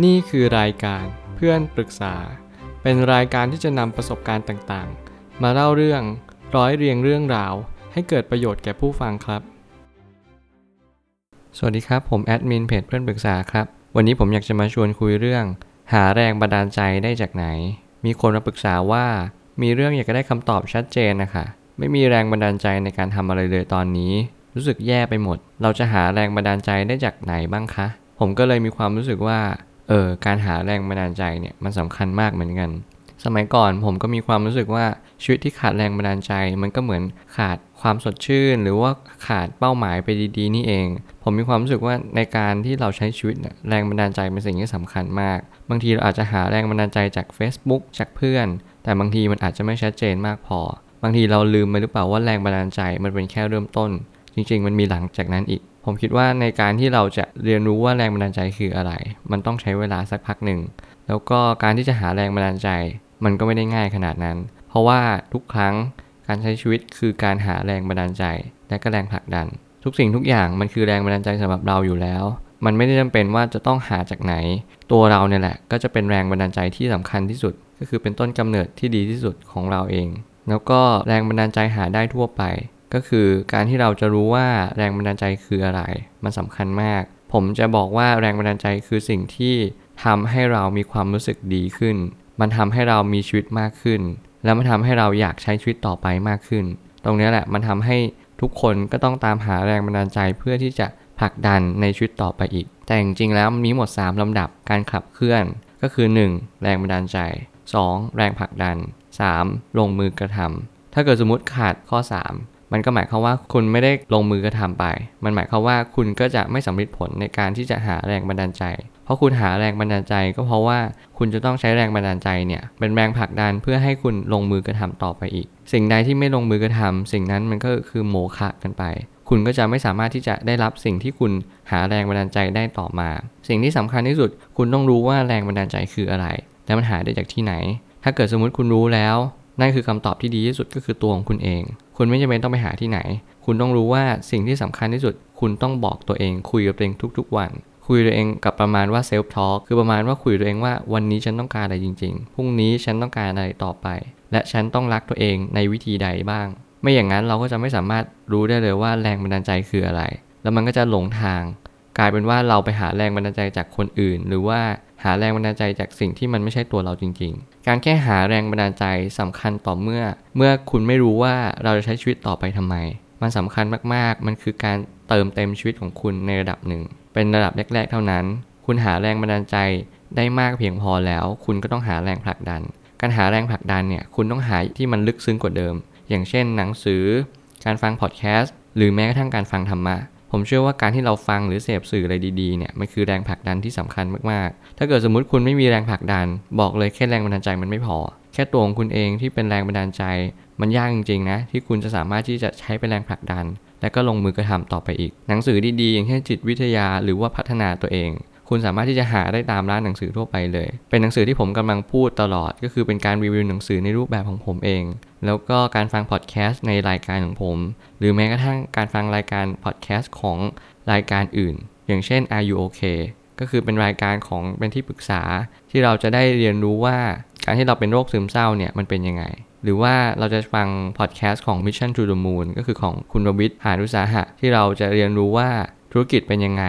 นี่คือรายการเพื่อนปรึกษา เป็นรายการที่จะนำประสบการณ์ต่างๆ มาเล่าเรื่องร้อยเรียงเรื่องราว ให้เกิดประโยชน์แก่ผู้ฟังครับ สวัสดีครับ ผมแอดมินเพจเพื่อนปรึกษาครับ วันนี้ผมอยากจะมาชวนคุยเรื่อง หาแรงบันดาลใจได้จากไหน มีคนมาปรึกษาว่า มีเรื่องอยากจะได้คำตอบชัดเจนนะคะ ไม่มีแรงบันดาลใจในการทำอะไรเลยตอนนี้ รู้สึกแย่ไปหมด เราจะหาแรงบันดาลใจได้จากไหนบ้างคะ ผมก็เลยมีความรู้สึกว่า ออการหาแรงบันดาลใจเนี่ยมันสำคัญมากเหมือนกัน สมัยก่อนผมก็มีความรู้สึกว่าชีวิตที่ขาดแรงบันดาลใจ มันก็เหมือนขาดความสดชื่น หรือว่าขาดเป้าหมายไปดีๆ นี่เอง ผมมีความรู้สึกว่าในการที่เราใช้ชีวิตเนี่ยแรงบันดาลใจเป็นสิ่งที่สำคัญมาก บางทีเราอาจจะหาแรงบันดาลใจจาก Facebook จากเพื่อน แต่บางทีมันอาจจะไม่ชัดเจนมากพอ บางทีเราลืมไปหรือเปล่าว่าแรงบันดาลใจมันเป็นแค่เริ่มต้น จริง ๆ มันมีหลังจากนั้นอีก ผมคิดว่าในการที่เราจะเรียนรู้ว่าแรงบันดาลใจคืออะไร มันต้องใช้เวลาสักพักหนึ่ง แล้วก็การที่จะหาแรงบันดาลใจ มันก็ไม่ได้ง่ายขนาดนั้น เพราะว่าทุกครั้งการใช้ชีวิตคือการหาแรงบันดาลใจ และก็แรงผลักดัน ทุกสิ่งทุกอย่างมันคือแรงบันดาลใจสำหรับเราอยู่แล้ว มันไม่ได้จำเป็นว่าจะต้องหาจากไหน ตัวเราเนี่ยแหละ ก็จะเป็นแรงบันดาลใจที่สำคัญที่สุด ก็คือเป็นต้นกำเนิดที่ดีที่สุดของเราเอง แล้วก็แรงบันดาลใจหาได้ทั่วไป ก็คือการที่เราจะรู้ว่าแรงบันดาลใจคืออะไร มันสำคัญมาก ผมจะบอกว่าแรงบันดาลใจคือสิ่งที่ทำให้เรามีความรู้สึกดีขึ้น มันทำให้เรามีชีวิตมากขึ้น แล้วมันทำให้เราอยากใช้ชีวิตต่อไปมากขึ้น ตรงนี้แหละมันทำให้ทุกคนก็ต้องตามหาแรงบันดาลใจเพื่อที่จะผลักดันในชีวิตต่อไปอีก แต่จริงๆแล้วมันมีหมด 3ลำดับการขับเคลื่อนก็คือ 1. แรงบันดาลใจ 2. แรงผลักดัน 3. ลงมือกระทำถ้าเกิดสมมติขาดข้อ 3 มันก็หมายความว่าคุณไม่ได้ลงมือกระทำไป มันหมายความว่าคุณก็จะไม่สำเร็จผลในการที่จะหาแรงบันดาลใจ เพราะคุณหาแรงบันดาลใจ ก็เพราะว่าคุณจะต้องใช้แรงบันดาลใจเนี่ยเป็นแรงผลักดันเพื่อให้คุณลงมือกระทำต่อไปอีก สิ่งใดที่ไม่ลงมือกระทำสิ่งนั้นมันก็คือโมฆะกันไป คุณก็จะไม่สามารถที่จะได้รับสิ่งที่คุณหาแรงบันดาลใจได้ต่อมา สิ่งที่สำคัญที่สุด คุณต้องรู้ว่าแรงบันดาลใจคืออะไร และมันหาได้จากที่ไหน ถ้าเกิดสมมุติคุณรู้แล้ว นั่นคือคำตอบที่ดีที่สุดก็คือตัวของคุณเอง คุณไม่จำเป็นต้องไปหาที่ไหน คุณต้องรู้ว่าสิ่งที่สำคัญที่สุด คุณต้องบอกตัวเอง คุยกับตัวเองทุก ๆ วัน คุยตัวเองกับประมาณว่าเซลฟ์ทอล์กคือประมาณว่าคุยตัวเองว่าวันนี้ฉันต้องการอะไรจริง ๆ พรุ่งนี้ฉันต้องการอะไรต่อไป และฉันต้องรักตัวเองในวิธีใดบ้าง ไม่อย่างนั้นเราก็จะไม่สามารถรู้ได้เลยว่าแรงบันดาลใจคืออะไร แล้วมันก็จะหลงทาง กลายเป็นว่าเราไปหาแรงบันดาลใจจากคนอื่น หรือว่าหาแรงบันดาลใจจากสิ่งที่มันไม่ใช่ตัวเราจริง ๆ การแค่หาแรงบันดาลใจสำคัญต่อเมื่อ เมื่อคุณไม่รู้ว่าเราจะใช้ชีวิตต่อไปทำไม มันสำคัญมากๆ มันคือการเติมเต็มชีวิตของคุณในระดับหนึ่ง เป็นระดับแรก ๆ เท่านั้น คุณหาแรงบันดาลใจได้มากเพียงพอแล้ว คุณก็ต้องหาแรงผลักดัน การหาแรงผลักดันเนี่ย คุณต้องหาที่มันลึกซึ้งกว่าเดิม อย่างเช่น หนังสือ การฟังพอดแคสต์ หรือแม้กระทั่งการฟังธรรมะ ผมเชื่อว่าการที่เราฟังหรือเสพสื่ออะไรดีๆเนี่ยมันคือแรงผลักดันที่สำคัญมากๆ ถ้าเกิดสมมติคุณไม่มีแรงผลักดัน บอกเลยแค่แรงบันดาลใจมันไม่พอ แค่ตัวของคุณเองที่เป็นแรงบันดาลใจ มันยากจริงๆนะที่คุณจะสามารถที่จะใช้เป็นแรงผลักดัน และก็ลงมือกระทำต่อไปอีก หนังสือดีๆ อย่างเช่นจิตวิทยาหรือว่าพัฒนาตัวเอง คุณสามารถที่จะหาได้ตามร้านหนังสือทั่วไปเลย เป็นหนังสือที่ผมกำลังพูดตลอด ก็คือเป็นการรีวิวหนังสือในรูปแบบของผมเอง แล้วก็การฟังพอดแคสต์ในรายการของผม หรือแม้กระทั่งการฟังรายการพอดแคสต์ของรายการอื่น อย่างเช่น Are You OK ก็คือเป็นรายการของเป็นที่ปรึกษาที่เราจะได้เรียนรู้ว่าการที่เราเป็นโรคซึมเศร้าเนี่ยมันเป็นยังไง หรือว่าเราจะฟังพอดแคสต์ของ Mission to the Moon ก็คือของคุณรวิศ หาญอุตสาหะที่เราจะเรียนรู้ว่าธุรกิจเป็นยังไง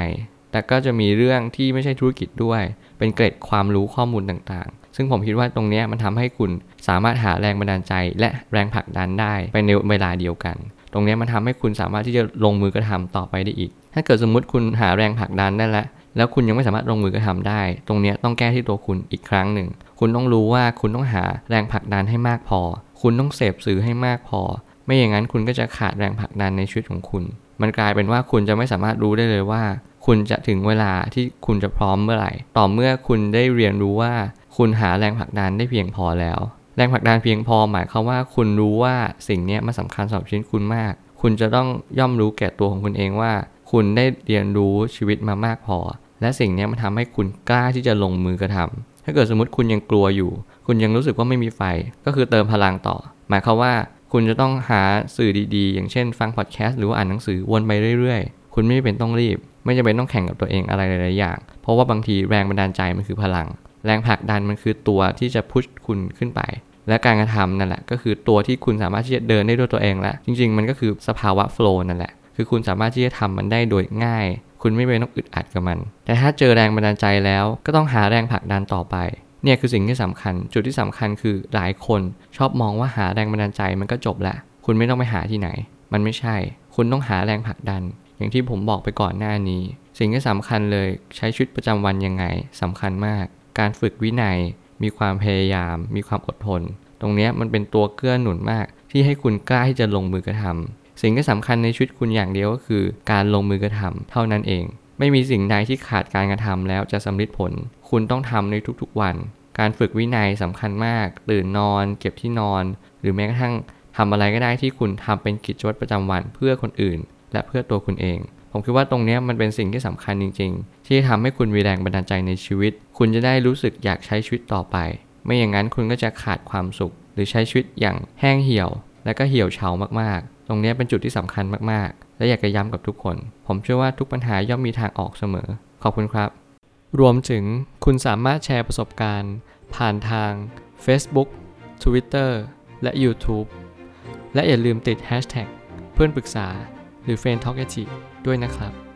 แต่ก็จะมีเรื่องที่ไม่ใช่ธุรกิจด้วย เป็นเกร็ดความรู้ข้อมูลต่างๆ ซึ่งผมคิดว่าตรงนี้มันทำให้คุณสามารถหาแรงบันดาลใจ และแรงผลักดันได้ไปในเวลาเดียวกัน ตรงนี้มันทำให้คุณสามารถที่จะลงมือกระทำต่อไปได้อีก ถ้าเกิดสมมุติคุณหาแรงผลักดันได้แล้วแล้วคุณยังไม่สามารถลงมือกระทำได้ ตรงนี้ต้องแก้ที่ตัวคุณอีกครั้งหนึ่ง คุณต้องรู้ว่าคุณต้องหาแรงผลักดันให้มากพอ คุณต้องเสพสื่อให้มากพอ ไม่อย่างนั้นคุณก็จะขาดแรงผลักดันในชีวิตของคุณ มันกลายเป็นว่าคุณจะไม่สามารถรู้ได้เลยว่า คุณจะถึงเวลาที่คุณจะพร้อมเมื่อไหร่ ต่อเมื่อคุณได้เรียนรู้ว่า คุณหาแรงผลักดันได้เพียงพอแล้ว แรงผลักดันเพียงพอหมายความว่าคุณรู้ว่าสิ่งนี้มันสำคัญสำหรับชีวิตคุณมาก คุณจะต้องย่อมรู้แก่ตัวของคุณเองว่า คุณได้เรียนรู้ชีวิตมามากพอ และสิ่งนี้มันทำให้คุณกล้าที่จะลงมือกระทำถ้าเกิดสมมติคุณยังกลัวอยู่ คุณยังรู้สึกว่าไม่มีไฟ ก็คือเติมพลังต่อ หมายความว่าคุณจะต้องหาสื่อดีๆ อย่างเช่น ฟังพอดแคสต์หรือว่าอ่านหนังสือวนไปเรื่อย คุณไม่เป็นต้องรีบ ไม่จำเป็นต้องแข่งกับตัวเองอะไรหลายๆอย่าง เพราะว่าบางทีแรงบันดาลใจมันคือพลัง แรงผลักดันมันคือตัวที่จะพุชคุณขึ้นไป และการกระทำนั่นแหละ ก็คือตัวที่คุณสามารถที่จะเดินได้ด้วยตัวเองแล้ว จริง ๆ มันก็คือสภาวะโฟล์นั่นแหละ คือคุณสามารถที่จะทำมันได้โดยง่าย คุณไม่เป็นต้องอึดอัดกับมัน แต่ถ้าเจอแรงบันดาลใจแล้วก็ต้องหาแรงผลักดันต่อไปเนี่ยคือสิ่งที่สำคัญ จุดที่สำคัญคือหลายคนชอบมองว่าหาแรงบันดาลใจมันก็จบละ คุณไม่ต้องไปหาที่ไหน มันไม่ใช่ คุณต้องหาแรงผลักดัน อย่างที่ผมบอกไปก่อนหน้านี้ สิ่งที่สำคัญเลยใช้ชีวิตประจำวันยังไงสำคัญมาก การฝึกวินัย มีความพยายาม มีความอดทน ตรงนี้มันเป็นตัวเกื้อหนุนมาก ที่ให้คุณกล้าที่จะลงมือกระทำสิ่งที่สำคัญในชีวิตคุณอย่างเดียวก็คือ การลงมือกระทำเท่านั้นเอง ไม่มีสิ่งใดที่ขาดการกระทำแล้วจะสำเร็จผล คุณต้องทำในทุกๆวัน การฝึกวินัยสำคัญมาก ตื่นนอน เก็บที่นอน หรือแม้กระทั่งทำอะไรก็ได้ที่คุณทำเป็นกิจวัตรประจำวันเพื่อคนอื่น และเพื่อตัวคุณเอง ผมคิดว่าตรงนี้มันเป็นสิ่งที่สำคัญจริง ๆ ที่ทำให้คุณมีแรงบันดาลใจในชีวิต คุณจะได้รู้สึกอยากใช้ชีวิตต่อไป ไม่อย่างนั้นคุณก็จะขาดความสุข หรือใช้ชีวิตอย่างแห้งเหี่ยว และก็เหี่ยวเฉามากๆ ตรงนี้เป็นจุดที่สำคัญมากๆ และอยากจะย้ำกับทุกคน ผมเชื่อว่าทุกปัญหาย่อมมีทางออกเสมอ ขอบคุณครับ รวมถึงคุณสามารถแชร์ประสบการณ์ ผ่านทาง Facebook Twitter และ YouTube และอย่าลืมติด Hashtag เพื่อนปรึกษา หรือ f r ร e n d t a l k ด้วยนะครับ